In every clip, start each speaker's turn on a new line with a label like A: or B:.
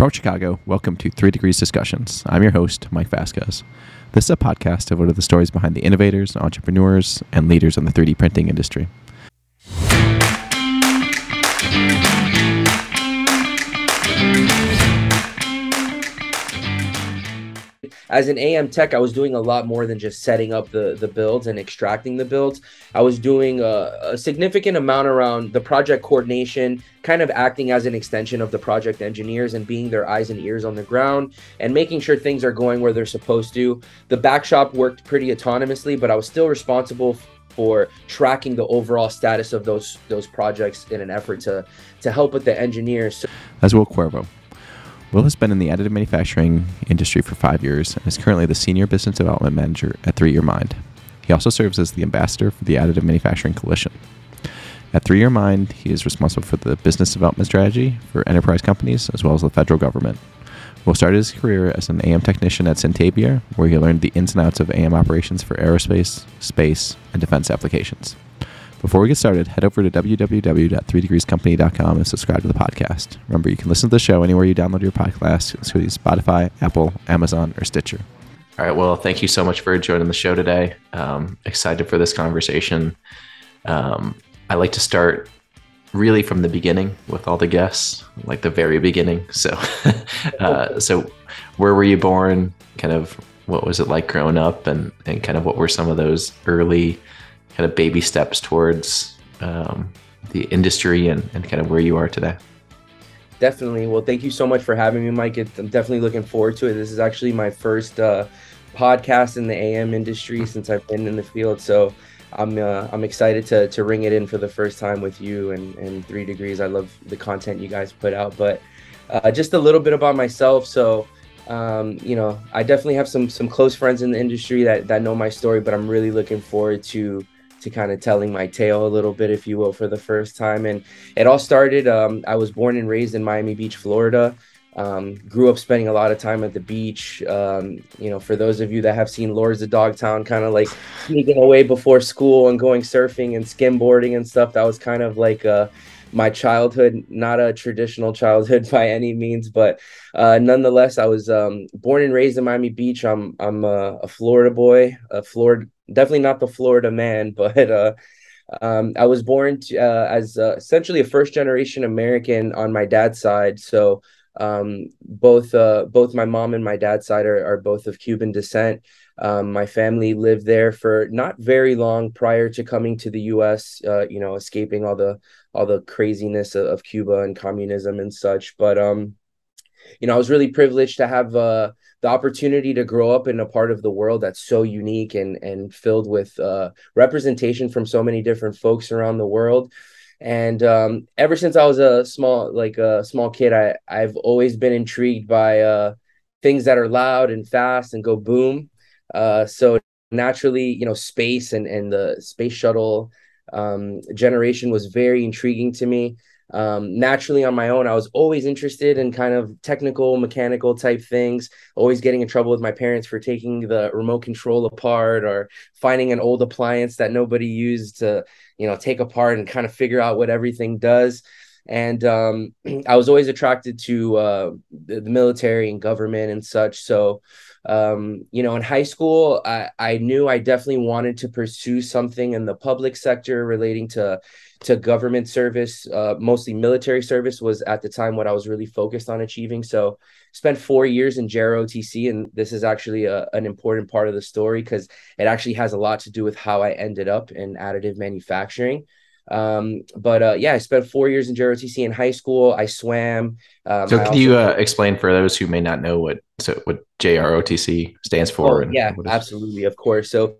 A: From Chicago, welcome to Three Degrees Discussions. I'm your host, Mike Vasquez. This is a podcast devoted to the stories behind the innovators, entrepreneurs, and leaders in the 3D printing industry.
B: As an AM tech, I was doing a lot more than just setting up the the builds and extracting the builds. I was doing a, a, significant amount around the project coordination, kind of acting as an extension of the project engineers and being their eyes and ears on the ground and making sure things are going where they're supposed to. The back shop worked pretty autonomously, but I was still responsible for tracking the overall status of those those projects in an effort to to help with the engineers.
A: As Will Cuervo, Will has been in the additive manufacturing industry for five years and is currently the Senior Business Development Manager at 3YOURMIND. He also serves as the ambassador for the Additive Manufacturing Coalition. At 3YOURMIND, he is responsible for the business development strategy for enterprise companies as well as the federal government. Will started his career as an AM technician at Sintavia, where he learned the ins and outs of AM operations for aerospace, space, and defense applications. Before we get started, head over to www.3degreescompany.com and subscribe to the podcast. Remember, you can listen to the show anywhere you download your podcast, including Spotify, Apple, Amazon, or Stitcher. All right. Well, thank you so much for joining the show today. Um, excited for this conversation. Um, I like to start really from the beginning with all the guests, like the very beginning. So, uh, so where were you born? Kind of what was it like growing up, and and kind of what were some of those early kind of baby steps towards um, the industry and, and kind of where you are today.
B: Definitely. Well, thank you so much for having me, Mike. I'm definitely looking forward to it. This is actually my first uh, podcast in the AM industry since I've been in the field. So I'm uh, I'm excited to to ring it in for the first time with you and, and Three Degrees. I love the content you guys put out. But uh, just a little bit about myself. So um, you know, I definitely have some some close friends in the industry that that know my story. But I'm really looking forward to to kind of telling my tale a little bit, if you will, for the first time. And it all started. Um, I was born and raised in Miami Beach, Florida. Um, grew up spending a lot of time at the beach. Um, you know, for those of you that have seen Lords of Dogtown, kind of like sneaking away before school and going surfing and skimboarding and stuff. That was kind of like uh, my childhood. Not a traditional childhood by any means, but uh, nonetheless, I was um, born and raised in Miami Beach. I'm I'm a, a Florida boy, a Florida definitely not the Florida man, but uh, um, I was born to, uh, as uh, essentially a first generation American on my dad's side. So um, both uh, both my mom and my dad's side are, are both of Cuban descent. Um, my family lived there for not very long prior to coming to the U.S. Uh, you know, escaping all the all the craziness of, of Cuba and communism and such. But um, you know, I was really privileged to have uh, the opportunity to grow up in a part of the world that's so unique and and filled with uh, representation from so many different folks around the world. And um, ever since I was a small like a small kid, I I've always been intrigued by uh, things that are loud and fast and go boom. Uh, so naturally, you know, space and and the space shuttle um, generation was very intriguing to me um, naturally on my own i was always interested in kind of technical mechanical type things always getting in trouble with my parents for taking the remote control apart or finding an old appliance that nobody used to you know take apart and kind of figure out what everything does. And um, i was always attracted to uh, the, the military and government and such. So um, you know, in high school, I, I knew I definitely wanted to pursue something in the public sector relating to to government service, uh, mostly military service was at the time what I was really focused on achieving. So spent four years in JROTC, and this is actually a, an important part of the story because it actually has a lot to do with how I ended up in additive manufacturing. Um, but uh, yeah, I spent four years in JROTC in high school. I swam.
A: Um, so, can you uh, explain for those who may not know what so what JROTC stands for?
B: Oh, yeah, absolutely, of course. So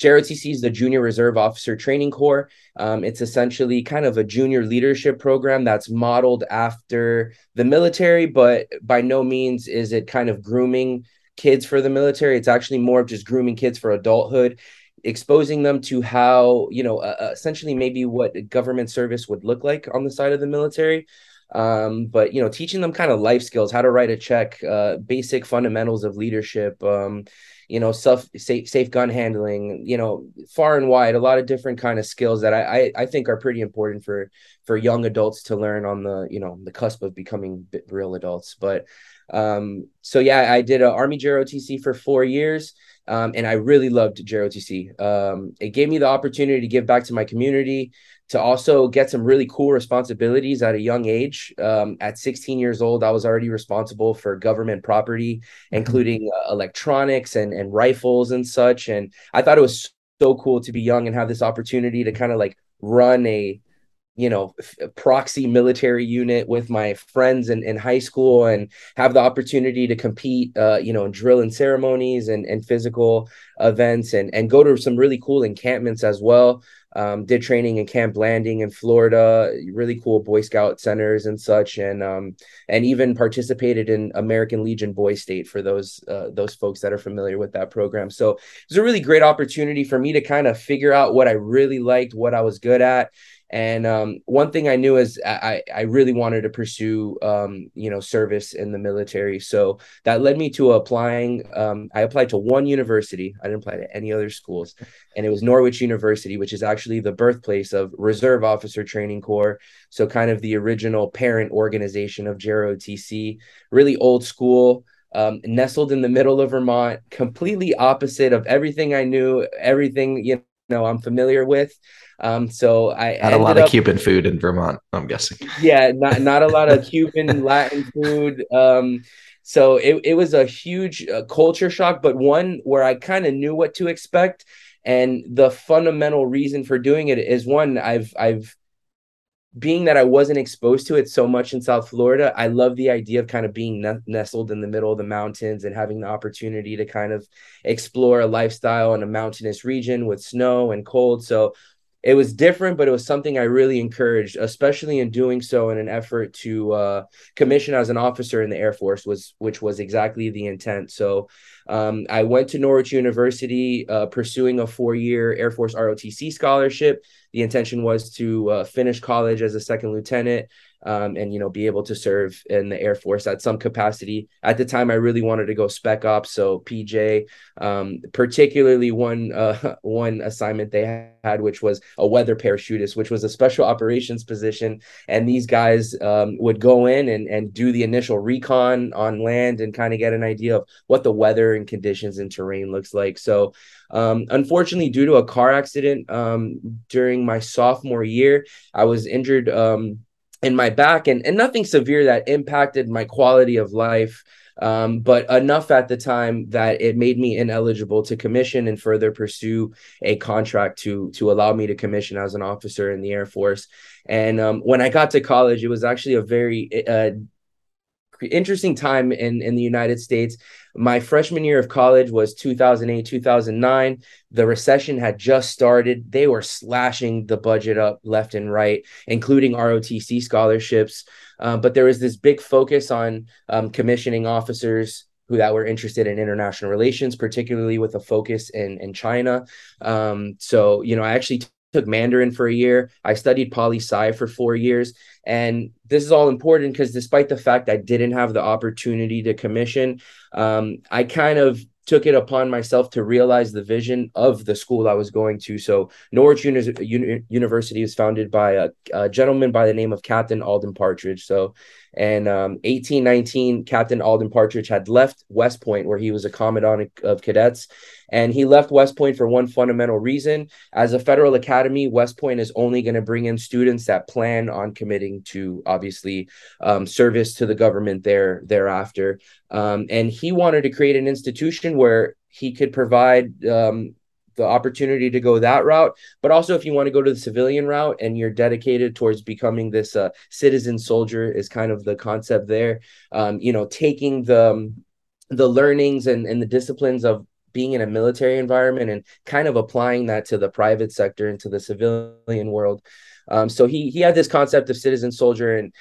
B: JROTC is the Junior Reserve Officer Training Corps. Um, it's essentially kind of a junior leadership program that's modeled after the military, but by no means is it kind of grooming kids for the military. It's actually more of just grooming kids for adulthood, exposing them to how, you know, uh, essentially maybe what government service would look like on the side of the military um, but you know teaching them kind of life skills how to write a check uh, basic fundamentals of leadership um, you know, self safe, safe gun handling, you know, far and wide, a lot of different kind of skills that I, I, I think are pretty important for for young adults to learn on the you know the cusp of becoming real adults. But um, so yeah, I did a Army JROTC for four years. Um, and I really loved JROTC. Um, it gave me the opportunity to give back to my community, to also get some really cool responsibilities at a young age. Um, at 16 years old, I was already responsible for government property, mm-hmm. including uh, electronics and, and rifles and such. And I thought it was so cool to be young and have this opportunity to kind of like run a you know proxy military unit with my friends in, in high school and have the opportunity to compete uh, you know in drill and ceremonies and, and physical events and and go to some really cool encampments as well um, did training in Camp Blanding in Florida, really cool Boy Scout centers and such, and um, and even participated in American Legion Boy State for those uh, those folks that are familiar with that program. So it was a really great opportunity for me to kind of figure out what I really liked, what I was good at, and um, one thing I knew is I, I really wanted to pursue, um, you know, service in the military. So that led me to applying. Um, I applied to one university. I didn't apply to any other schools. And it was Norwich University, which is actually the birthplace of Reserve Officer Training Corps. So kind of the original parent organization of JROTC, really old school. Um, nestled in the middle of Vermont, completely opposite of everything I knew, everything you know I'm familiar with. Um, so I
A: had a lot of Cuban food in Vermont. I'm guessing.
B: Yeah, not not a lot of Cuban Latin food. Um, so it it was a huge uh, culture shock, but one where I kind of knew what to expect. And the fundamental reason for doing it is one I've I've being that I wasn't exposed to it so much in South Florida, I love the idea of kind of being nestled in the middle of the mountains and having the opportunity to kind of explore a lifestyle in a mountainous region with snow and cold. So it was different, but it was something I really encouraged, especially in doing so in an effort to uh, commission as an officer in the Air Force, was which was exactly the intent. So um, I went to Norwich University uh, pursuing a four-year Air Force ROTC scholarship. The intention was to uh, finish college as a second lieutenant, um, and you know be able to serve in the Air Force at some capacity. At the time, I really wanted to go spec ops, so PJ. Um, particularly one uh, one assignment they had, which was a weather parachutist, which was a special operations position, and these guys um, would go in and and do the initial recon on land and kind of get an idea of what the weather and conditions and terrain looks like. So. Um, unfortunately, due to a car accident um, during my sophomore year, I was injured um, in my back and, and nothing severe that impacted my quality of life um, but enough at the time that it made me ineligible to commission and further pursue a contract to to allow me to commission as an officer in the Air Force. And um, when I got to college, it was actually a very uh, interesting time in in the United States. My freshman year of college was 2008, 2009. The recession had just started. They were slashing the budget up left and right, including ROTC scholarships. Uh, but there was this big focus on um, commissioning officers who that were interested in international relations, particularly with a focus in in China. Um, so you know, I actually took Mandarin for a year. I studied poli sci for four years. And this is all important because despite the fact I didn't have the opportunity to commission, um, I kind of took it upon myself to realize the vision of the school I was going to. So Norwich Uni- Uni- University was founded by a, a, gentleman by the name of Captain Alden Partridge. So and um, 1819, Captain Alden Partridge had left West Point, where he was a commandant of cadets. And he left West Point for one fundamental reason. As a federal academy, West Point is only going to bring in students that plan on committing to, obviously, um, service to the government there thereafter. Um, and he wanted to create an institution where he could provide um, the opportunity to go that route. But also if you want to go to the civilian route and you're dedicated towards becoming this uh, citizen soldier is kind of the concept there. Um, you know taking the um, the learnings and, and the disciplines of being in a military environment and kind of applying that to the private sector into the civilian world. Um, so he he had this concept of citizen soldier and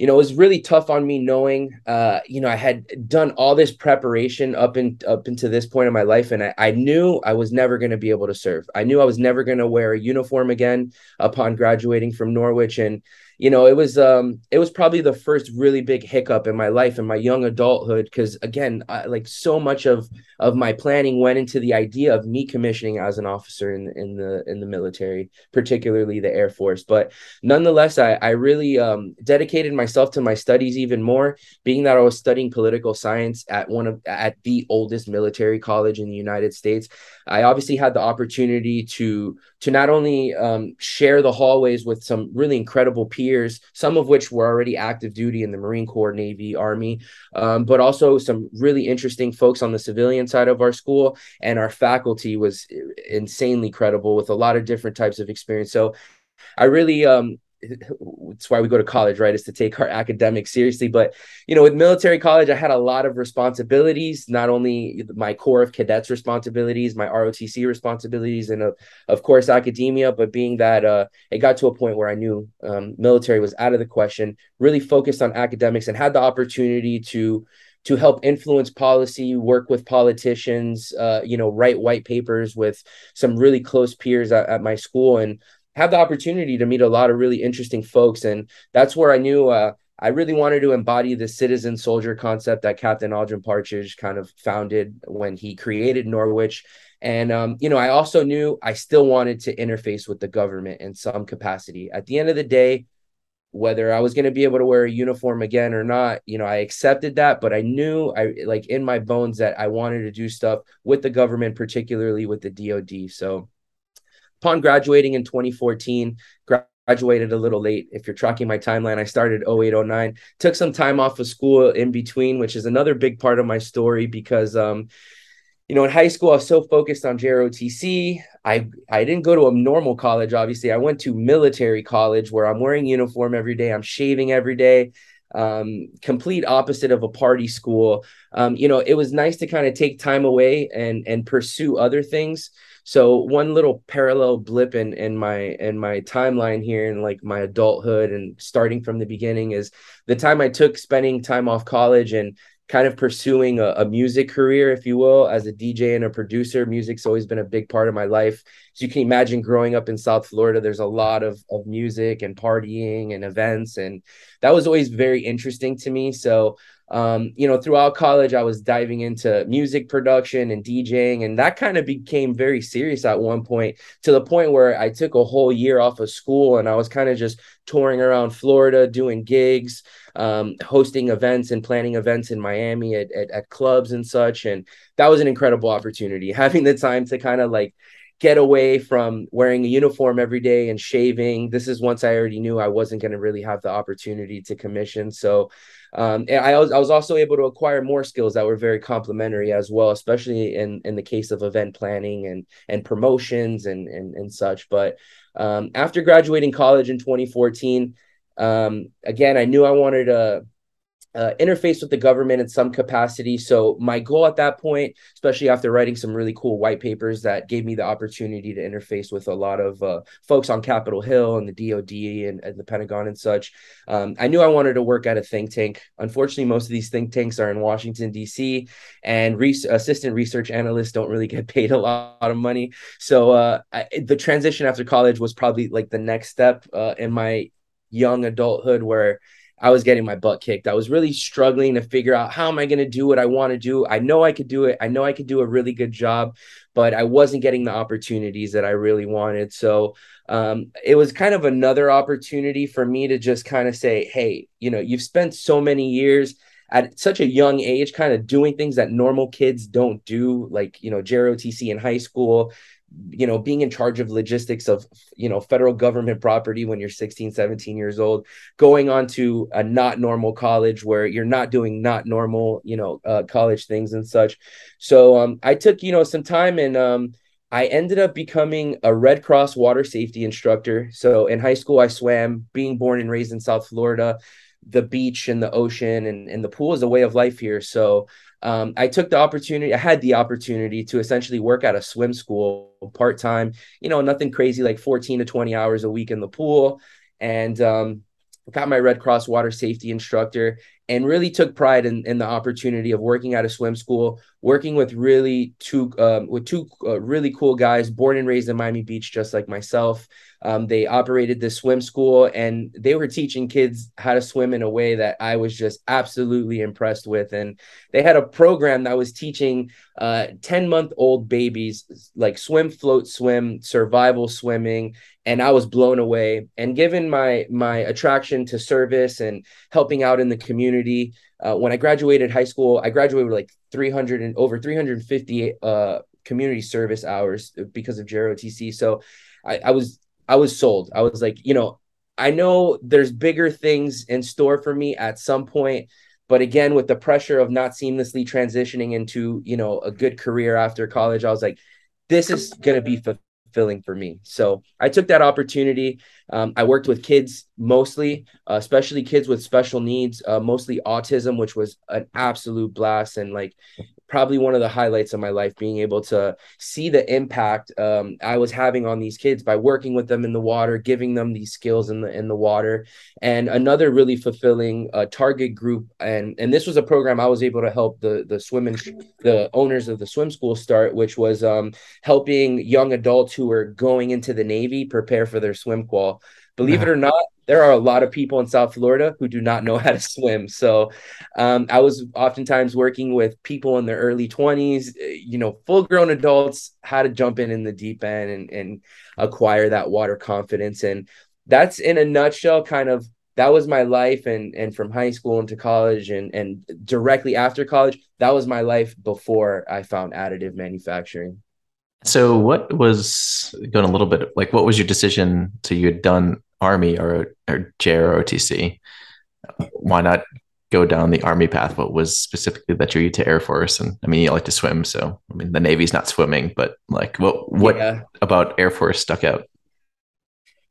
B: you know, it was really tough on me knowing, uh, you know, I had done all this preparation up in up into this point in my life, and I, I knew I was never going to be able to serve. I knew I was never going to wear a uniform again upon graduating from Norwich, and you know, it was um it was probably the first really big hiccup in my life in my young adulthood because again, I, like so much of of my planning went into the idea of me commissioning as an officer in in the in the military, particularly the Air Force. But nonetheless, I I really um dedicated myself to my studies even more, being that I was studying political science at one of at the oldest military college in the United States. I obviously had the opportunity to to not only um, share the hallways with some really incredible peers, some of which were already active duty in the Marine Corps, Navy, Army, um, but also some really interesting folks on the civilian side of our school. And our faculty was insanely credible with a lot of different types of experience. So I really um, it's why we go to college, right? Is to take our academics seriously. But you know, with military college, I had a lot of responsibilities. Not only my Corps of Cadets responsibilities, my ROTC responsibilities, and of, of course academia. But being that uh, it got to a point where I knew um, military was out of the question, really focused on academics, and had the opportunity to to help influence policy, work with politicians, uh, you know, write white papers with some really close peers at, at my school, and have the opportunity to meet a lot of really interesting folks. And that's where I knew uh, I really wanted to embody the citizen soldier concept that Captain Alden Partridge kind of founded when he created Norwich. And, um, you know, I also knew I still wanted to interface with the government in some capacity. At the end of the day, whether I was going to be able to wear a uniform again or not, you know, I accepted that, but I knew I like in my bones that I wanted to do stuff with the government, particularly with the DoD. So, upon graduating in 2014, graduated a little late. If you're tracking my timeline, I started 0809, took some time off of school in between, which is another big part of my story because, um, you know, in high school, I was so focused on JROTC. I, I didn't go to a normal college, obviously. I went to military college where I'm wearing uniform every day, I'm shaving every day um, complete opposite of a party school. Um, you know, it was nice to kind of take time away and and pursue other things. So one little parallel blip in in my in my timeline here in like my adulthood and starting from the beginning is the time I took spending time off college and kind of pursuing a, a, music career, if you will, as a DJ and a producer. Music's always been a big part of my life. So you can imagine, growing up in South Florida, there's a lot of, of music and partying and events. And that was always very interesting to me. So um, you know, throughout college, I was diving into music production and DJing, and that kind of became very serious at one point to the point where I took a whole year off of school and I was kind of just touring around Florida, doing gigs, um, hosting events and planning events in Miami at, at, at clubs and such. And that was an incredible opportunity. Having the time to kind of like get away from wearing a uniform every day and shaving. This is once I already knew I wasn't going to really have the opportunity to commission. So um, I was I was also able to acquire more skills that were very complementary as well, especially in in the case of event planning and and promotions and and and such. But um, after graduating college in 2014, um, again, I knew I wanted to uh, interface with the government in some capacity. So my goal at that point, especially after writing some really cool white papers that gave me the opportunity to interface with a lot of uh, folks on Capitol Hill and the DoD and, and the Pentagon and such, um, I knew I wanted to work at a think tank. Unfortunately, most of these think tanks are in Washington D.C. and re- assistant research analysts don't really get paid a lot of money. So uh, I, the transition after college was probably like the next step uh, in my young adulthood where I was getting my butt kicked. I was really struggling to figure out how am I going to do what I want to do. I know I could do it. I know I could do a really good job, but I wasn't getting the opportunities that I really wanted. So um, it was kind of another opportunity for me to just kind of say, hey, you know, you've spent so many years at such a young age, kind of doing things that normal kids don't do, like, you know, JROTC in high school, you know being in charge of logistics of you know federal government property when you're 16 17 years old going on to a not normal college where you're not doing not normal you know uh, college things and such. So um, i took you know some time and um, i ended up becoming a red cross water safety instructor. So in high school i swam being born and raised in south florida the beach and the ocean and, and the pool is a way of life here. So um, I took the opportunity, I had the opportunity to essentially work at a swim school part time, you know, nothing crazy like 14 to 20 hours a week in the pool. And um, got my Red Cross water safety instructor. And really took pride in, in the opportunity of working at a swim school, working with really two um, with two uh, really cool guys, born and raised in Miami Beach, just like myself. Um, they operated this swim school, and they were teaching kids how to swim in a way that I was just absolutely impressed with. And they had a program that was teaching uh, ten month old babies like swim, float, swim, survival swimming, and I was blown away. And given my my attraction to service and helping out in the community, uh, when I graduated high school, I graduated with like 300 and over 350 uh, community service hours because of JROTC. So I, I was I was sold. I was like, you know, I know there's bigger things in store for me at some point, but again, with the pressure of not seamlessly transitioning into, you know, a good career after college, I was like, this is going to be fulfilling for me. So I took that opportunity. Um, I worked with kids mostly, uh, especially kids with special needs, uh, mostly autism, which was an absolute blast. And like, probably one of the highlights of my life being able to see the impact um, I was having on these kids by working with them in the water, giving them these skills in the in the water, and another really fulfilling uh, target group. And and this was a program I was able to help the the swimming the owners of the swim school start, which was um, helping young adults who were going into the Navy prepare for their swim qual. Believe it or not, there are a lot of people in South Florida who do not know how to swim. So um, I was oftentimes working with people in their early 20s, you know, full grown adults, how to jump in in the deep end and, and acquire that water confidence. And that's in a nutshell kind of that was my life and and from high school into college and and directly after college that was my life before i found additive manufacturing
A: so what was going a little bit like what was your decision so you had done Army or or JROTC. Why not go down the Army path? What was specifically that drew you to Air Force? And I mean, you like to swim, so I mean, the Navy's not swimming, but like, what what yeah. about Air Force stuck out?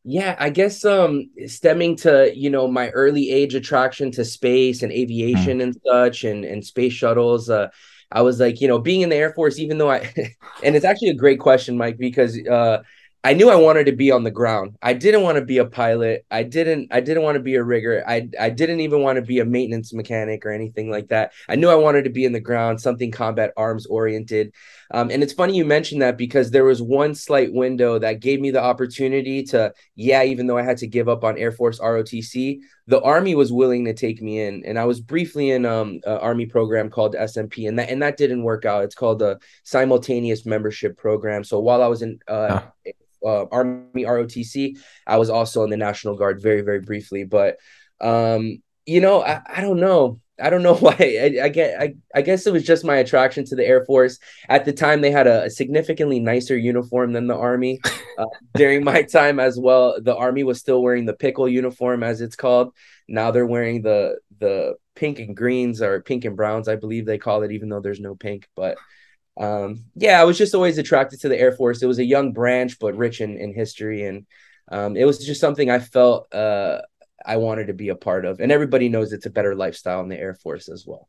B: Yeah, I guess um stemming to, you know, my early age attraction to space and aviation mm. and such and and space shuttles uh I was like, you know, being in the Air Force even though I and it's actually a great question Mike because uh I knew I wanted to be on the ground. I didn't want to be a pilot. I didn't I didn't want to be a rigger. I I didn't even want to be a maintenance mechanic or anything like that. I knew I wanted to be in the ground, something combat arms oriented. Um, and it's funny you mentioned that because there was one slight window that gave me the opportunity to, yeah, even though I had to give up on Air Force ROTC, the Army was willing to take me in. And I was briefly in um, an Army program called SMP, and that and that didn't work out. It's called the simultaneous membership program. So while I was in uh, huh uh, Army ROTC. I was also in the National Guard very, very briefly, but um, you know, I, I don't know. I don't know why. I, I get. I, I guess it was just my attraction to the Air Force. At the time, they had a, a significantly nicer uniform than the Army. Uh, during my time as well, the Army was still wearing the pickle uniform, as it's called. Now they're wearing the the pink and greens or pink and browns, I believe they call it, even though there's no pink. But um, yeah, I was just always attracted to the Air Force. It was a young branch, but rich in, in history. And um, it was just something I felt uh, I wanted to be a part of. And everybody knows it's a better lifestyle in the Air Force as well.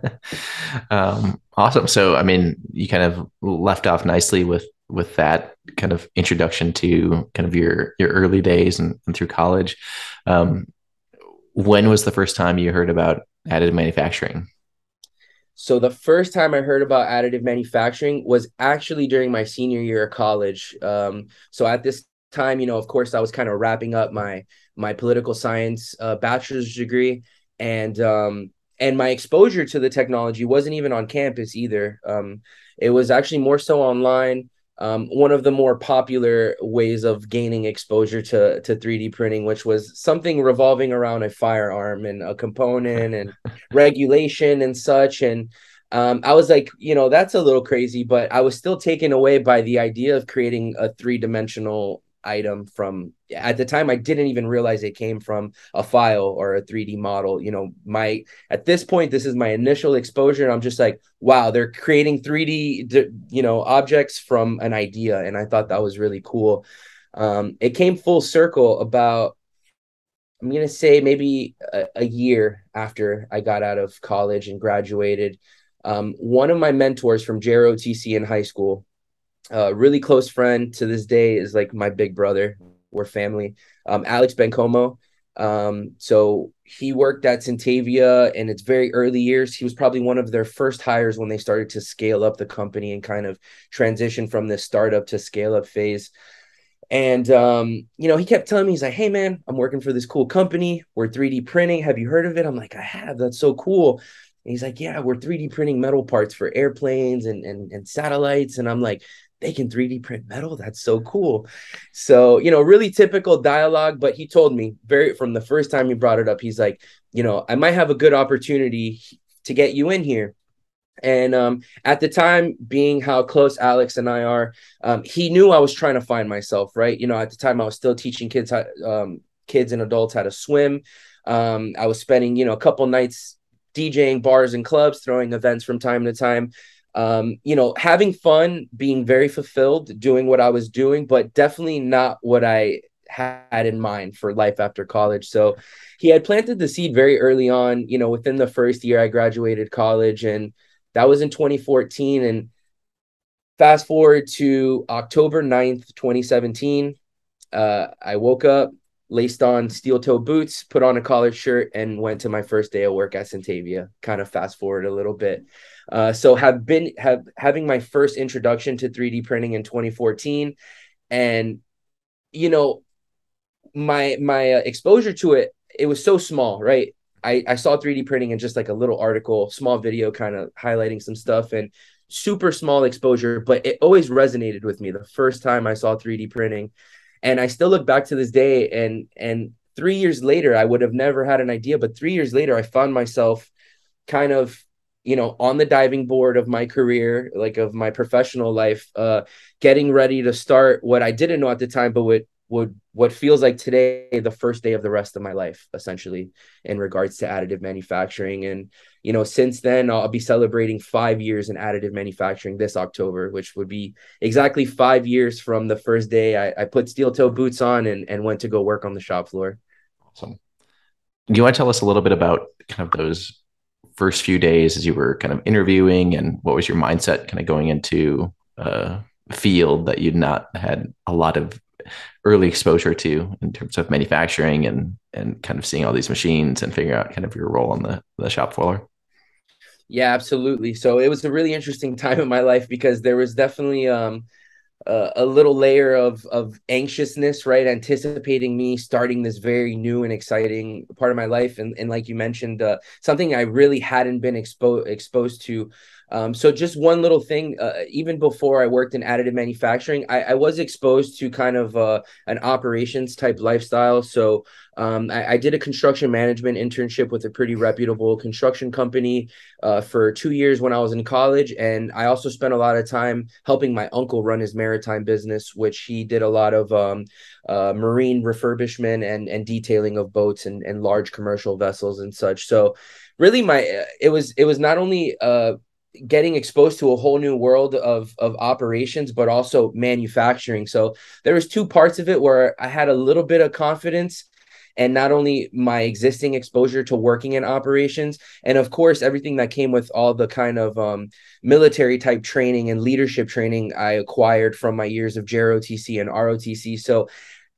A: um, awesome. So, I mean, you kind of left off nicely with with that kind of introduction to kind of your your early days and, and through college. Um, when was the first time you heard about additive manufacturing?
B: So the first time I heard about additive manufacturing was actually during my senior year of college. Um, so at this time, you know, of course, I was kind of wrapping up my my political science uh, bachelor's degree, and um, and my exposure to the technology wasn't even on campus either. Um, it was actually more so online um, one of the more popular ways of gaining exposure to, to 3D printing, which was something revolving around a firearm and a component and regulation and such. And um, I was like, you know, that's a little crazy, but I was still taken away by the idea of creating a three dimensional item from at the time I didn't even realize it came from a file or a 3D model. You know, my at this point this is my initial exposure and I'm just like, wow, they're creating 3D you know, objects from an idea and I thought that was really cool. Um, it came full circle about I'm going to say maybe a, a, year after I got out of college and graduated. Um, one of my mentors from JROTC in high school a really close friend to this day is like my big brother. We're family. Um, Alex Bencomo. Um, so he worked at Sintavia in its very early years. He was probably one of their first hires when they started to scale up the company and kind of transition from this startup to scale up phase. And um, you know, he kept telling me, he's like, Hey man, I'm working for this cool company. We're 3D printing. Have you heard of it? I'm like, I have. That's so cool. And he's like, Yeah, we're 3D printing metal parts for airplanes and and, and satellites. And I'm like, they can 3D print metal. That's so cool. So, you know, really typical dialogue. But he told me very from the first time he brought it up, he's like, you know, I might have a good opportunity to get you in here. And um, at the time, being how close Alex and I are, um, he knew I was trying to find myself, right? You know, at the time, I was still teaching kids, how, um, kids and adults how to swim. Um, I was spending, you know, a couple nights DJing bars and clubs, throwing events from time to time. Um, you know, having fun, being very fulfilled, doing what I was doing, but definitely not what I had in mind for life after college. So he had planted the seed very early on, you know, within the first year I graduated college and that was in 2014. And fast forward to October 9th, 2017. Uh, I woke up, laced on steel toe boots, put on a collared shirt, and went to my first day of work at Sintavia. Kind of fast forward a little bit. Uh, so have been have having my first introduction to 3D printing in 2014, and you know, my my uh, exposure to it it was so small, right? I, I saw 3D printing in just like a little article, small video kind of highlighting some stuff and super small exposure, but it always resonated with me the first time I saw 3D printing. And I still look back to this day and and three years later, I would have never had an idea, but three years later, I found myself kind of you know on the diving board of my career like of my professional life uh getting ready to start what i didn't know at the time but what would what feels like today the first day of the rest of my life essentially in regards to additive manufacturing. And you know since then i'll be celebrating five years in additive manufacturing this october which would be exactly five years from the first day i, I put steel toe boots on and, and went to go work on the shop floor.
A: Awesome. Do you want to tell us a little bit about kind of those first few days as you were kind of interviewing and what was your mindset kind of going into a field that you'd not had a lot of early exposure to in terms of manufacturing and and kind of seeing all these machines and figuring out kind of your role on the the shop floor?
B: Yeah absolutely. So it was a really interesting time in my life because there was definitely um uh, a little layer of of anxiousness right? Anticipating me starting this very new and exciting part of my life. And and like you mentioned uh, something i really hadn't been exposed exposed to um, so just one little thing, uh, even before I worked in additive manufacturing, I, I was exposed to kind of uh, an operations type lifestyle. So um, I, I, did a construction management internship with a pretty reputable construction company uh, for two years when I was in college. And I also spent a lot of time helping my uncle run his maritime business, which he did a lot of um, uh, marine refurbishment and, and detailing of boats and, and large commercial vessels and such. So really my it was it was not only uh getting exposed to a whole new world of of operations but also manufacturing. So there was two parts of it where i had a little bit of confidence and not only my existing exposure to working in operations and of course everything that came with all the kind of um, military type training and leadership training i acquired from my years of JROTC and ROTC so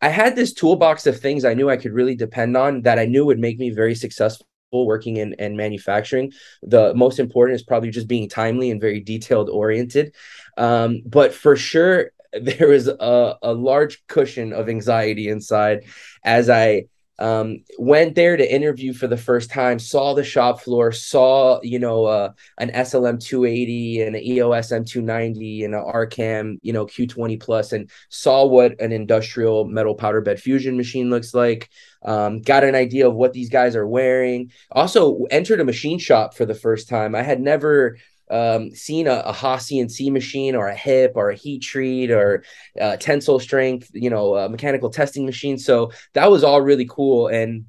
B: I had this toolbox of things I knew I could really depend on that I knew would make me very successful working in, in manufacturing the most important is probably just being timely and very detailed oriented. Um, but for sure there was a, a large cushion of anxiety inside as i um, went there to interview for the first time, saw the shop floor, saw, you know, uh, an SLM 280 and an EOS M290 and an Arcam, you know, Q20 plus, and saw what an industrial metal powder bed fusion machine looks like. Um, got an idea of what these guys are wearing. Also entered a machine shop for the first time. I had never um, seen a, a CNC machine or a hip or a heat treat or uh, tensile strength, you know, mechanical testing machine. So that was all really cool. And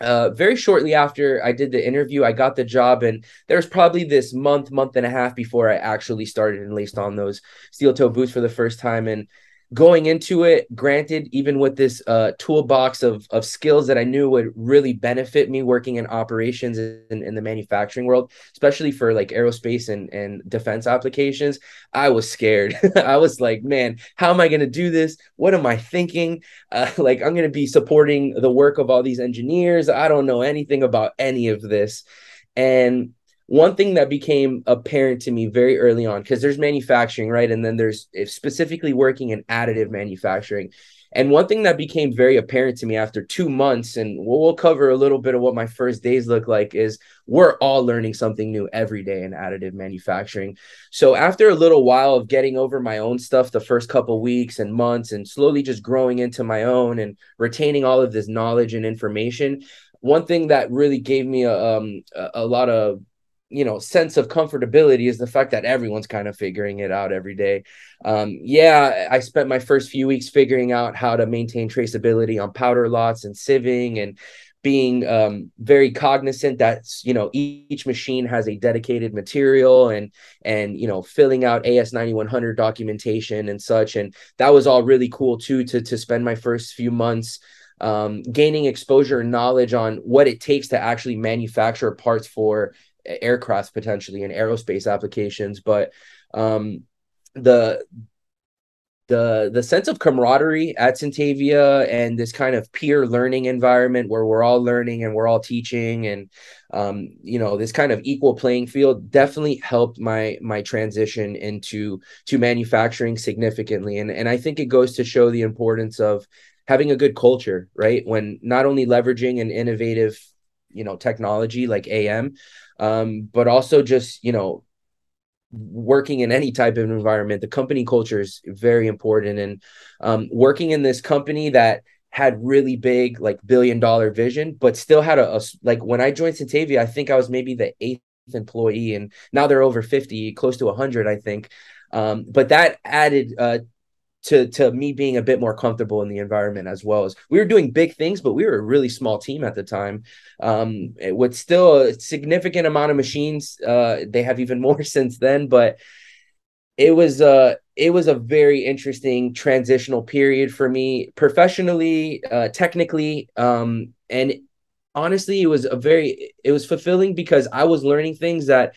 B: uh, very shortly after I did the interview, I got the job, and there was probably this month, month and a half before I actually started and laced on those steel toe boots for the first time. And going into it, granted, even with this uh, toolbox of, of skills that I knew would really benefit me working in operations in, in the manufacturing world, especially for like aerospace and, and defense applications, I was scared. I was like, man, how am I going to do this? What am I thinking? Uh, like, I'm going to be supporting the work of all these engineers. I don't know anything about any of this. And one thing that became apparent to me very early on because there's manufacturing right? And then there's specifically working in additive manufacturing. And one thing that became very apparent to me after two months and we'll, we'll cover a little bit of what my first days look like is we're all learning something new every day in additive manufacturing. So after a little while of getting over my own stuff the first couple weeks and months and slowly just growing into my own and retaining all of this knowledge and information one thing that really gave me a, um, a lot of you know sense of comfortability is the fact that everyone's kind of figuring it out every day. Um, yeah i spent my first few weeks figuring out how to maintain traceability on powder lots and sieving and being um, very cognizant that you know each machine has a dedicated material and and you know filling out AS 9100 documentation and such. And that was all really cool too to to spend my first few months um, gaining exposure and knowledge on what it takes to actually manufacture parts for aircraft potentially in aerospace applications but um, the the the sense of camaraderie at Sintavia and this kind of peer learning environment where we're all learning and we're all teaching and um, you know this kind of equal playing field definitely helped my my transition into to manufacturing significantly. And and I think it goes to show the importance of having a good culture right? When not only leveraging an innovative you know technology like AM um, but also just you know working in any type of environment the company culture is very important. And um, working in this company that had really big like billion dollar vision but still had a, a like when i joined Sintavia i think i was maybe the eighth employee and now they're over 50 close to 100 i think. Um, but that added uh, to to me being a bit more comfortable in the environment as well as we were doing big things but we were a really small team at the time. Um with still a significant amount of machines uh they have even more since then but it was uh it was a very interesting transitional period for me professionally uh technically um and honestly it was a very it was fulfilling because i was learning things that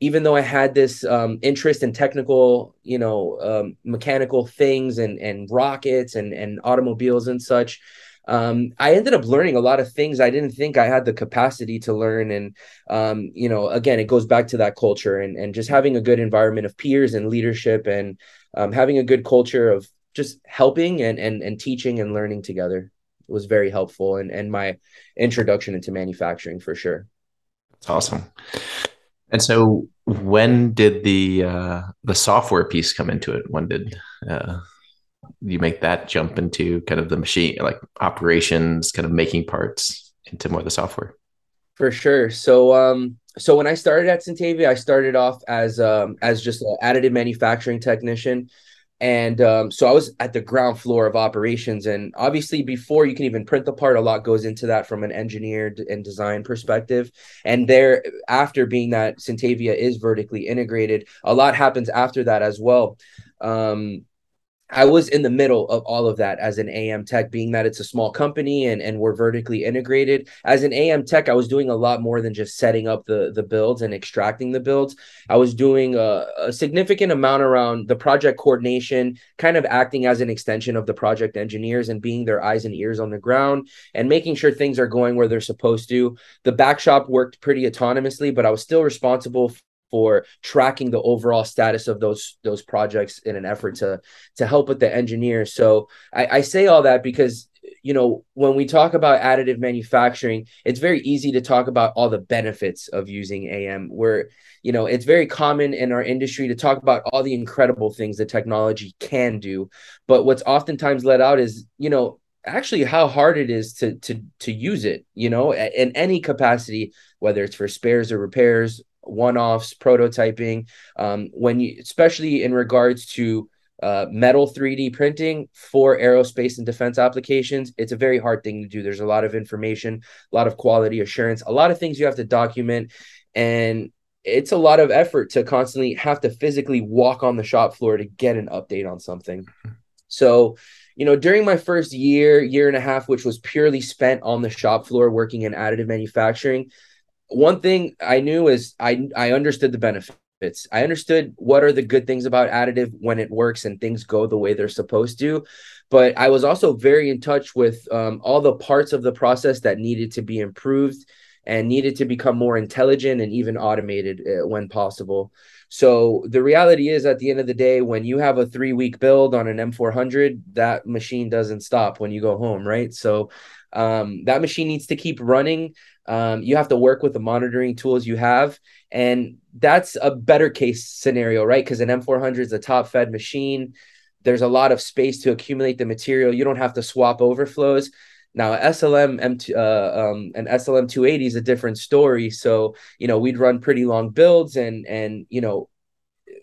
B: even though I had this um, interest in technical, you know, um, mechanical things and and rockets and and automobiles and such, um, I ended up learning a lot of things I didn't think I had the capacity to learn. And um, you know, again, it goes back to that culture and and just having a good environment of peers and leadership and um, having a good culture of just helping and and and teaching and learning together was very helpful and and my introduction into manufacturing for sure.
A: That's awesome. And so, when did the uh, the software piece come into it? When did uh, you make that jump into kind of the machine, like operations, kind of making parts into more the software?
B: For sure. So, um, so when I started at Sintavia, I started off as um, as just an additive manufacturing technician and um, so I was at the ground floor of operations. And obviously, before you can even print the part, a lot goes into that from an engineer and design perspective. And there, after being that Sintavia is vertically integrated, a lot happens after that as well. Um, I was in the middle of all of that as an AM tech, being that it's a small company and, and we're vertically integrated. As an AM tech, I was doing a lot more than just setting up the, the builds and extracting the builds. I was doing a, a significant amount around the project coordination, kind of acting as an extension of the project engineers and being their eyes and ears on the ground and making sure things are going where they're supposed to. The back shop worked pretty autonomously, but I was still responsible for tracking the overall status of those those projects in an effort to to help with the engineers. So I, I say all that because you know when we talk about additive manufacturing it's very easy to talk about all the benefits of using am where you know it's very common in our industry to talk about all the incredible things that technology can do but what's oftentimes let out is you know actually how hard it is to to to use it you know in any capacity whether it's for spares or repairs one-offs, prototyping. Um, when you, especially in regards to uh, metal 3D printing for aerospace and defense applications, it's a very hard thing to do. There's a lot of information, a lot of quality assurance, a lot of things you have to document, and it's a lot of effort to constantly have to physically walk on the shop floor to get an update on something. So, you know, during my first year, year and a half, which was purely spent on the shop floor working in additive manufacturing, one thing I knew is I I understood the benefits. I understood what are the good things about additive when it works and things go the way they're supposed to. But I was also very in touch with um, all the parts of the process that needed to be improved and needed to become more intelligent and even automated uh, when possible. So the reality is, at the end of the day, when you have a three week build on an M400, that machine doesn't stop when you go home, right? So um, that machine needs to keep running. Um, you have to work with the monitoring tools you have, and that's a better case scenario, right? Because an M400 is a top fed machine. There's a lot of space to accumulate the material. You don't have to swap overflows. Now, SLM M2, uh, um, an SLM 280 is a different story. So, you know, we'd run pretty long builds and, and, you know,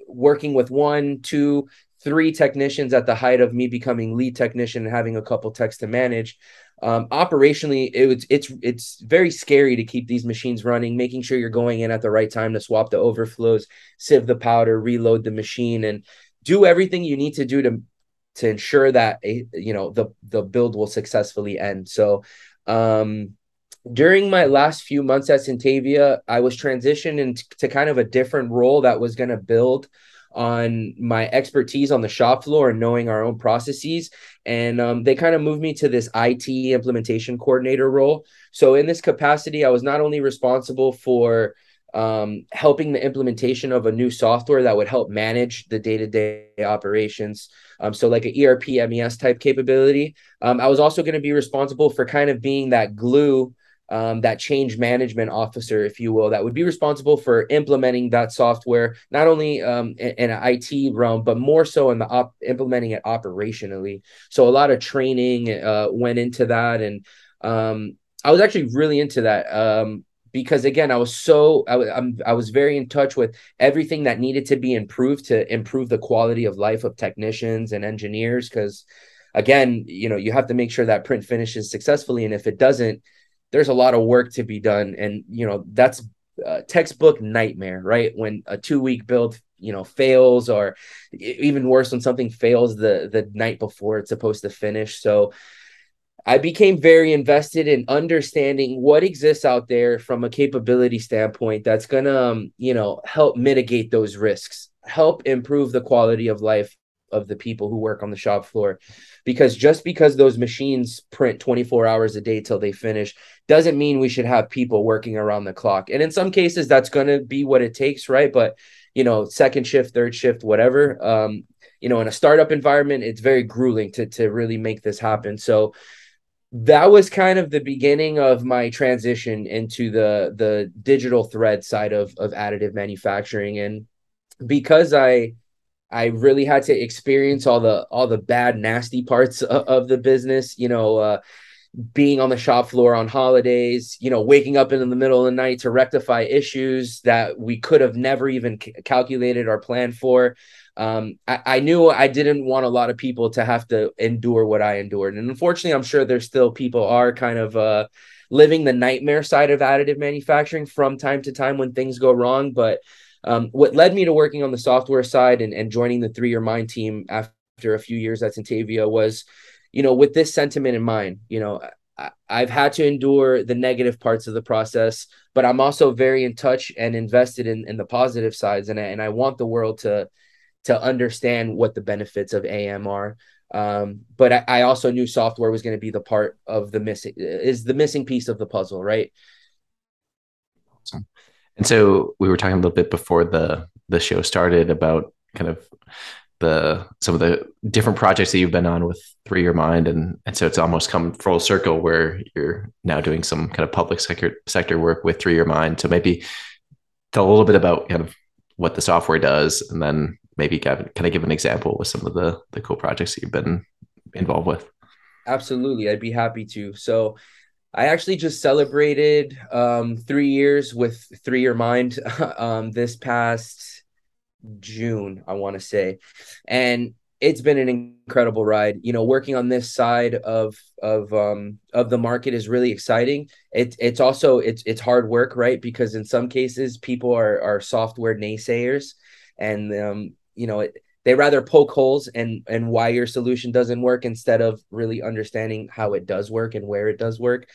B: working with one, two, three technicians at the height of me becoming lead technician and having a couple techs to manage. Um, operationally, it it's, it's very scary to keep these machines running, making sure you're going in at the right time to swap the overflows, sieve the powder, reload the machine, and do everything you need to do to to ensure that a, you know the the build will successfully end. So um during my last few months at Sintavia, I was transitioned into kind of a different role that was going to build on my expertise on the shop floor and knowing our own processes. And um, they kind of moved me to this IT implementation coordinator role. So, in this capacity, I was not only responsible for um, helping the implementation of a new software that would help manage the day-to-day operations um, so like an erp mes type capability um, i was also going to be responsible for kind of being that glue um, that change management officer if you will that would be responsible for implementing that software not only um, in, in, an it realm but more so in the op- implementing it operationally. So a lot of training uh, went into that. And um, i was actually really into that um, because again i was so I, I'm, I was very in touch with everything that needed to be improved to improve the quality of life of technicians and engineers. Because again you know you have to make sure that print finishes successfully. And if it doesn't there's a lot of work to be done. And you know that's a textbook nightmare right? When a two week build you know fails or even worse when something fails the the night before it's supposed to finish. So I became very invested in understanding what exists out there from a capability standpoint that's going to, um, you know, help mitigate those risks, help improve the quality of life of the people who work on the shop floor. Because just because those machines print 24 hours a day till they finish doesn't mean we should have people working around the clock. And in some cases, that's going to be what it takes, right? But, you know, second shift, third shift, whatever. Um, you know, in a startup environment, it's very grueling to to really make this happen. So, that was kind of the beginning of my transition into the the digital thread side of of additive manufacturing and because i i really had to experience all the all the bad nasty parts of, of the business you know uh, being on the shop floor on holidays you know waking up in the middle of the night to rectify issues that we could have never even c- calculated or planned for um, I, I, knew I didn't want a lot of people to have to endure what I endured. And unfortunately, I'm sure there's still people are kind of uh, living the nightmare side of additive manufacturing from time to time when things go wrong. But um, what led me to working on the software side and, and joining the 3YOURMIND team after a few years at Sintavia was, you know, with this sentiment in mind, you know, I, I've had to endure the negative parts of the process, but I'm also very in touch and invested in, in the positive sides. And I, and I want the world to, to understand what the benefits of AM are. Um, but I, I, also knew software was going to be the part of the missing is the missing piece of the puzzle, right?
A: And so we were talking a little bit before the the show started about kind of the some of the different projects that you've been on with 3YOURMIND, and and so it's almost come full circle where you're now doing some kind of public sector sector work with 3YOURMIND. So maybe tell a little bit about kind of what the software does, and then maybe can I give an example with some of the the cool projects that you've been involved with?
B: Absolutely, I'd be happy to. So I actually just celebrated um, three years with 3YOURMIND um, this past June, I want to say, and it's been an incredible ride. You know, working on this side of of um, of the market is really exciting. It's it's also it's it's hard work, right? Because in some cases, people are are software naysayers, and um, you know, it, they rather poke holes and and why your solution doesn't work instead of really understanding how it does work and where it does work.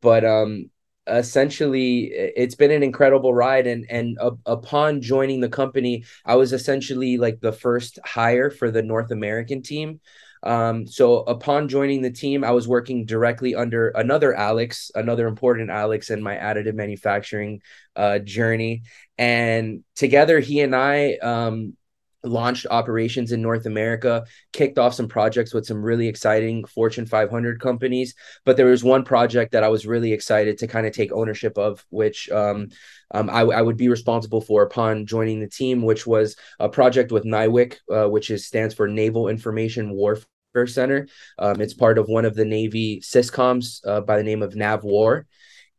B: But um essentially it's been an incredible ride. And and uh, upon joining the company i was essentially like the first hire for the north american team. Um, so upon joining the team i was working directly under another alex another important alex in my additive manufacturing uh, journey. And together he and i um, launched operations in North America, kicked off some projects with some really exciting Fortune 500 companies. But there was one project that I was really excited to kind of take ownership of, which um, um, I, I, would be responsible for upon joining the team, which was a project with NIWC, uh, which is stands for Naval Information Warfare Center. Um, it's part of one of the Navy SysComs uh, by the name of NAVWAR.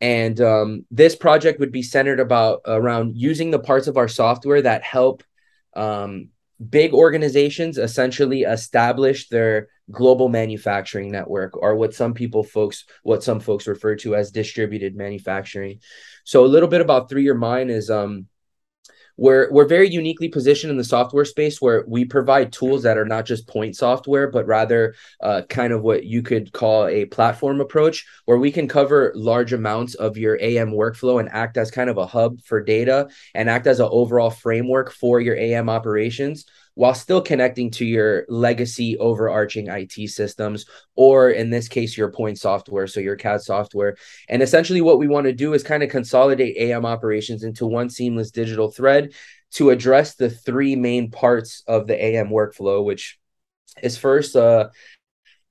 B: And um, this project would be centered about around using the parts of our software that help um, big organizations essentially establish their global manufacturing network or what some people folks what some folks refer to as distributed manufacturing. So a little bit about 3YOURMIND is um we're we're very uniquely positioned in the software space where we provide tools that are not just point software but rather uh, kind of what you could call a platform approach where we can cover large amounts of your am workflow and act as kind of a hub for data and act as an overall framework for your am operations while still connecting to your legacy overarching IT systems, or in this case, your point software, so your CAD software. And essentially, what we want to do is kind of consolidate AM operations into one seamless digital thread to address the three main parts of the AM workflow, which is first, uh,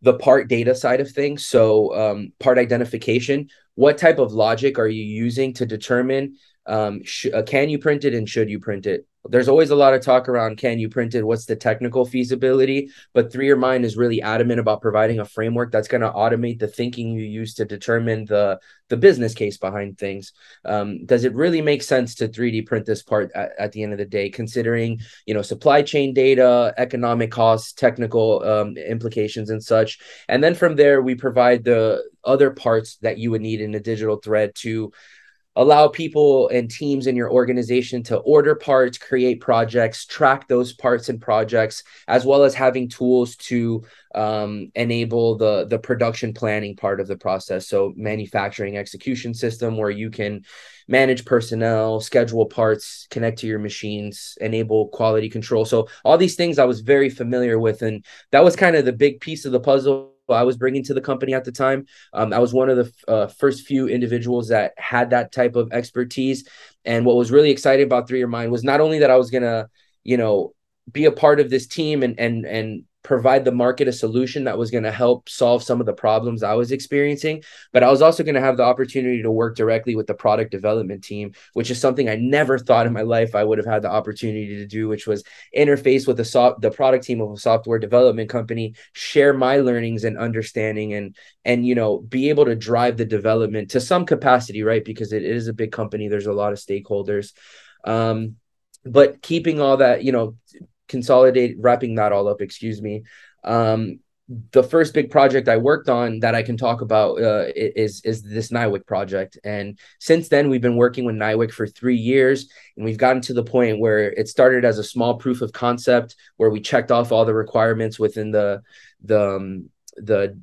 B: the part data side of things. So, um, part identification. What type of logic are you using to determine um, sh- uh, can you print it and should you print it? There's always a lot of talk around can you print it? What's the technical feasibility? But 3YOURMIND is really adamant about providing a framework that's going to automate the thinking you use to determine the the business case behind things. Um, does it really make sense to 3d print this part at, at, the end of the day considering you know supply chain data economic costs technical um, implications and such? And then from there we provide the other parts that you would need in a digital thread to allow people and teams in your organization to order parts, create projects, track those parts and projects, as well as having tools to um, enable the the production planning part of the process. So manufacturing execution system where you can manage personnel, schedule parts, connect to your machines, enable quality control. So all these things I was very familiar with, and that was kind of the big piece of the puzzle I was bringing to the company at the time. Um, I was one of the uh, first few individuals that had that type of expertise. And what was really exciting about 3YOURMIND was not only that I was gonna, you know, be a part of this team and and and provide the market a solution that was going to help solve some of the problems I was experiencing. But I was also going to have the opportunity to work directly with the product development team, which is something I never thought in my life I would have had the opportunity to do, which was interface with the so- the product team of a software development company, share my learnings and understanding and and you know be able to drive the development to some capacity, right? Because it is a big company, there's a lot of stakeholders. Um, but keeping all that, you know, consolidate wrapping that all up excuse me um, the first big project I worked on that I can talk about uh, is is this NIWC project. And since then, we've been working with NIWC for three years, and we've gotten to the point where it started as a small proof of concept, where we checked off all the requirements within the the um, the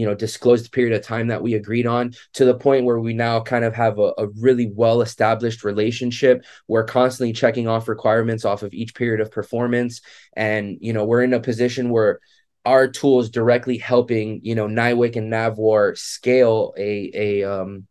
B: you know disclosed period of time that we agreed on to the point where we now kind of have a, a really well established relationship we're constantly checking off requirements off of each period of performance and you know we're in a position where our tools directly helping you know NIWC and NAVWAR scale a a um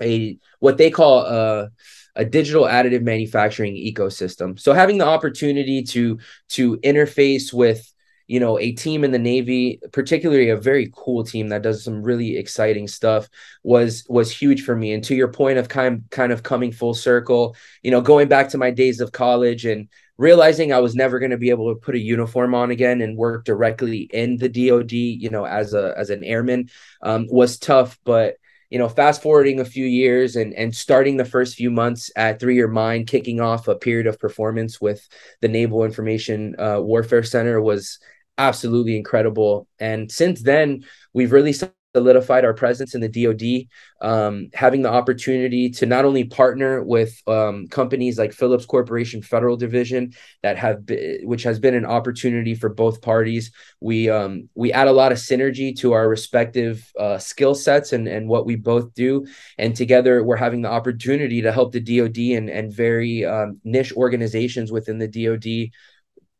B: a what they call a a digital additive manufacturing ecosystem. So having the opportunity to to interface with you know a team in the navy particularly a very cool team that does some really exciting stuff was was huge for me. And to your point of kind kind of coming full circle you know going back to my days of college and realizing i was never going to be able to put a uniform on again and work directly in the dod you know as a as an airman um, was tough. But you know, fast forwarding a few years and and starting the first few months at 3YOURMIND, kicking off a period of performance with the Naval Information uh, Warfare Center was absolutely incredible. And since then, we've really solidified our presence in the DoD, um, having the opportunity to not only partner with um, companies like Phillips Corporation Federal Division that have which has been an opportunity for both parties. We um, we add a lot of synergy to our respective uh, skill sets and and what we both do, and together we're having the opportunity to help the DoD and and very um, niche organizations within the DoD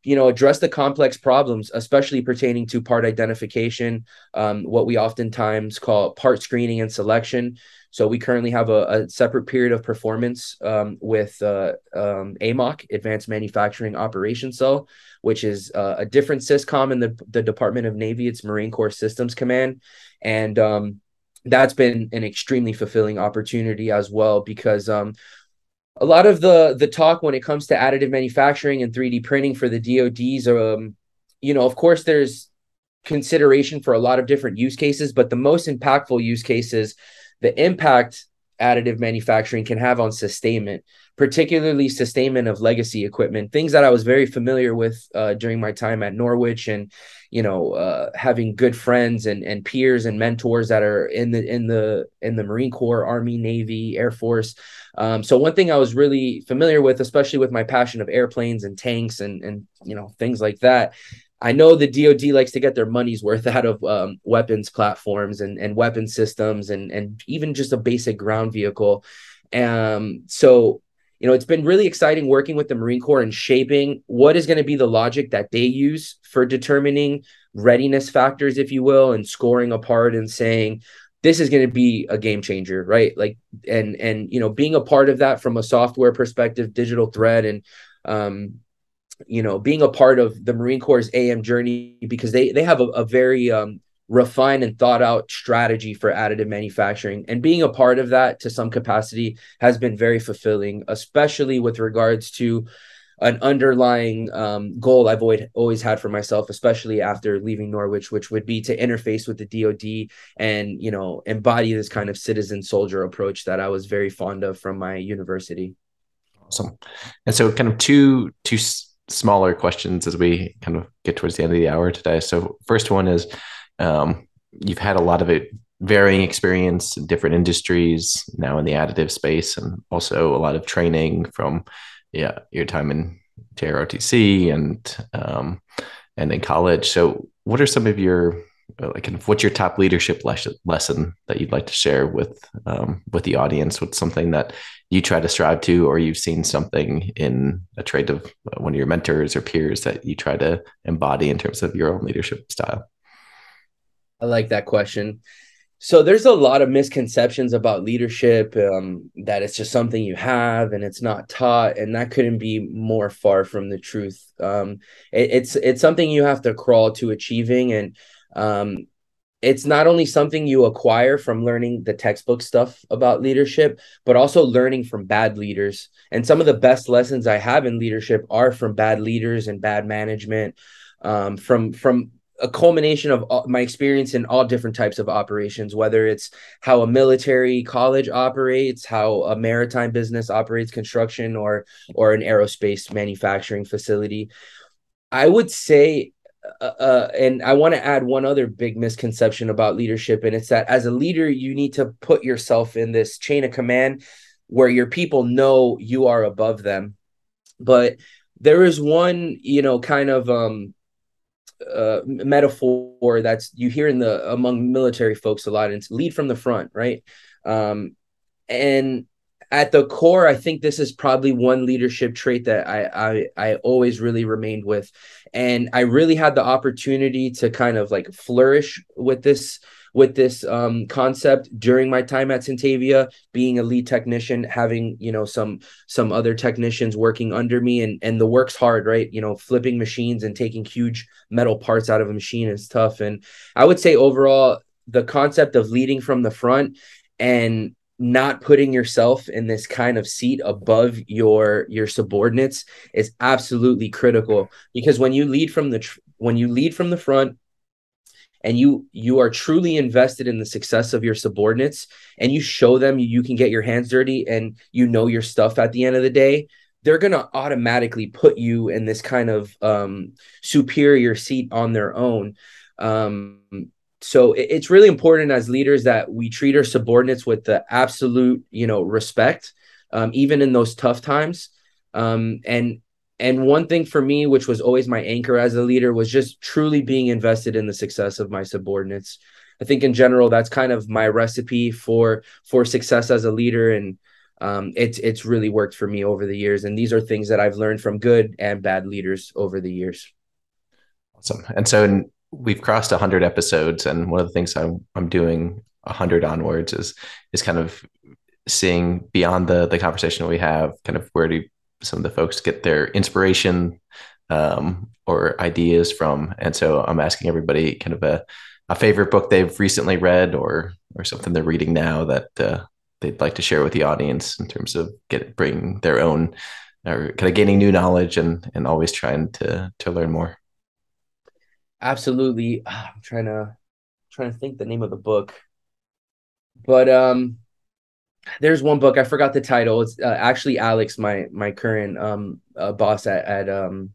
B: you know address the complex problems especially pertaining to part identification um, what we oftentimes call part screening and selection so we currently have a, a separate period of performance um, with uh, um, AMOC, Advanced Manufacturing Operations Cell, which is uh, a different SysCom in the, the Department of Navy. It's Marine Corps Systems Command. And um, that's been an extremely fulfilling opportunity as well because um, a lot of the the talk when it comes to additive manufacturing and 3D printing for the DoDs, um, you know, of course, there's consideration for a lot of different use cases, but the most impactful use cases, the impact additive manufacturing can have on sustainment, particularly sustainment of legacy equipment, things that I was very familiar with uh, during my time at Norwich and you know uh, having good friends and and peers and mentors that are in the in the in the marine corps army navy air force. Um, so one thing i was really familiar with especially with my passion of airplanes and tanks and and you know things like that I know the DoD likes to get their money's worth out of um, weapons platforms and, and weapon systems and and even just a basic ground vehicle. Um, so you know, it's been really exciting working with the Marine Corps and shaping what is going to be the logic that they use for determining readiness factors, if you will, and scoring a part and saying this is going to be a game changer, right? Like, and and you know, being a part of that from a software perspective, digital thread, and um, you know, being a part of the Marine Corps AM journey because they they have a, a very um, refined and thought out strategy for additive manufacturing and being a part of that to some capacity has been very fulfilling especially with regards to an underlying um, goal I've always, always had for myself, especially after leaving Norwich, which would be to interface with the DoD and you know embody this kind of citizen soldier approach that I was very fond of from my university.
A: Awesome, and so kind of two two smaller questions as we kind of get towards the end of the hour today. So first one is um, you've had a lot of it varying experience in different industries now in the additive space and also a lot of training from yeah your time in JROTC and um, and in college. So what are some of your like kind of what's your top leadership les- lesson that you'd like to share with um, with the audience? What's something that you try to strive to, or you've seen something in a trait of one of your mentors or peers that you try to embody in terms of your own leadership style?
B: I like that question. So there's a lot of misconceptions about leadership um, that it's just something you have and it's not taught, and that couldn't be more far from the truth. Um, it, it's it's something you have to crawl to achieving, and um, it's not only something you acquire from learning the textbook stuff about leadership, but also learning from bad leaders. And some of the best lessons I have in leadership are from bad leaders and bad management, um, from from a culmination of all, my experience in all different types of operations, whether it's how a military college operates, how a maritime business operates construction, or or an aerospace manufacturing facility. I would say, uh, uh and I want to add one other big misconception about leadership, and it's that as a leader, you need to put yourself in this chain of command where your people know you are above them. But there is one, you know, kind of um uh, metaphor that's you hear in the among military folks a lot. And it's lead from the front, right? Um, and at the core, I think this is probably one leadership trait that I, I I always really remained with, and I really had the opportunity to kind of like flourish with this with this um, concept during my time at Sintavia, being a lead technician, having you know some some other technicians working under me, and and the work's hard, right? You know, flipping machines and taking huge metal parts out of a machine is tough. And I would say overall, the concept of leading from the front and not putting yourself in this kind of seat above your your subordinates is absolutely critical. Because when you lead from the tr- when you lead from the front and you you are truly invested in the success of your subordinates and you show them you can get your hands dirty and you know your stuff at the end of the day they're going to automatically put you in this kind of um, superior seat on their own. Um, so it, it's really important as leaders that we treat our subordinates with the absolute you know respect um, even in those tough times. Um, and and one thing for me which was always my anchor as a leader was just truly being invested in the success of my subordinates. I think in general that's kind of my recipe for for success as a leader. And um, it's it's really worked for me over the years. And these are things that i've learned from good and bad leaders over the years.
A: Awesome. And so we've crossed 100 episodes and one of the things i'm, I'm doing 100 onwards is is kind of seeing beyond the the conversation we have kind of where do some of the folks get their inspiration um, or ideas from. And so i'm asking everybody kind of a, a favorite book they've recently read or or something they're reading now that uh, they'd like to share with the audience in terms of get bring their own or kind of gaining new knowledge and and always trying to to learn more
B: absolutely. Ah, i'm trying to trying to think the name of the book. But um there's one book i forgot the title. It's uh, actually alex my my current um uh, boss at, at um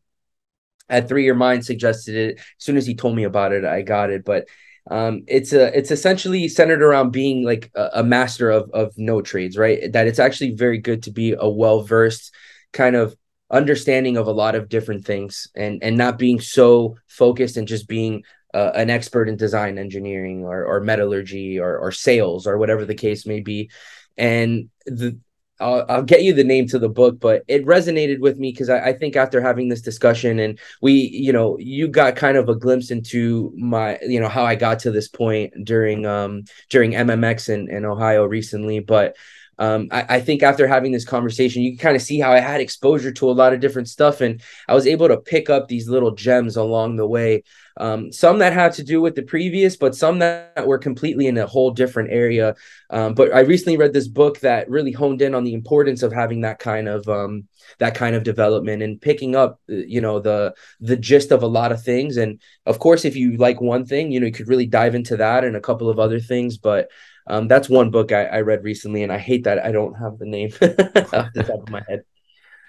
B: at 3YOURMIND suggested it. As soon as he told me about it i got it. But um it's a it's essentially centered around being like a, a master of of no trades right? That it's actually very good to be a well versed kind of understanding of a lot of different things and and not being so focused and just being uh, an expert in design engineering or, or metallurgy or, or sales or whatever the case may be and the I'll, I'll, get you the name to the book, but it resonated with me because I, I, think after having this discussion and we, you know, you got kind of a glimpse into my, you know, how I got to this point during um during MMX in, in Ohio recently. But um, I, I, think after having this conversation, you can kind of see how I had exposure to a lot of different stuff, and I was able to pick up these little gems along the way. Um, some that had to do with the previous, but some that were completely in a whole different area. Um, but I recently read this book that really honed in on the importance of having that kind of um, that kind of development and picking up, uh, you know, the the gist of a lot of things. And of course, if you like one thing, you know, you could really dive into that and a couple of other things, but um, that's one book I, I, read recently, and I hate that I don't have the name off the top of my head.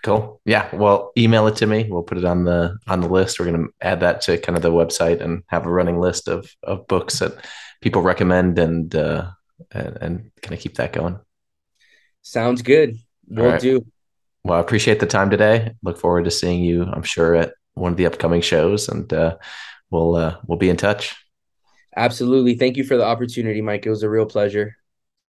A: Cool. Yeah. Well, email it to me. We'll put it on the on the list. We're going to add that to kind of the website and have a running list of of books that people recommend and uh, and, and kind of keep that going.
B: Sounds good. We'll right. do.
A: Well, I appreciate the time today. Look forward to seeing you. I'm sure at one of the upcoming shows, and uh, we'll uh, we'll be in touch.
B: Absolutely. Thank you for the opportunity, Mike. It was a real pleasure.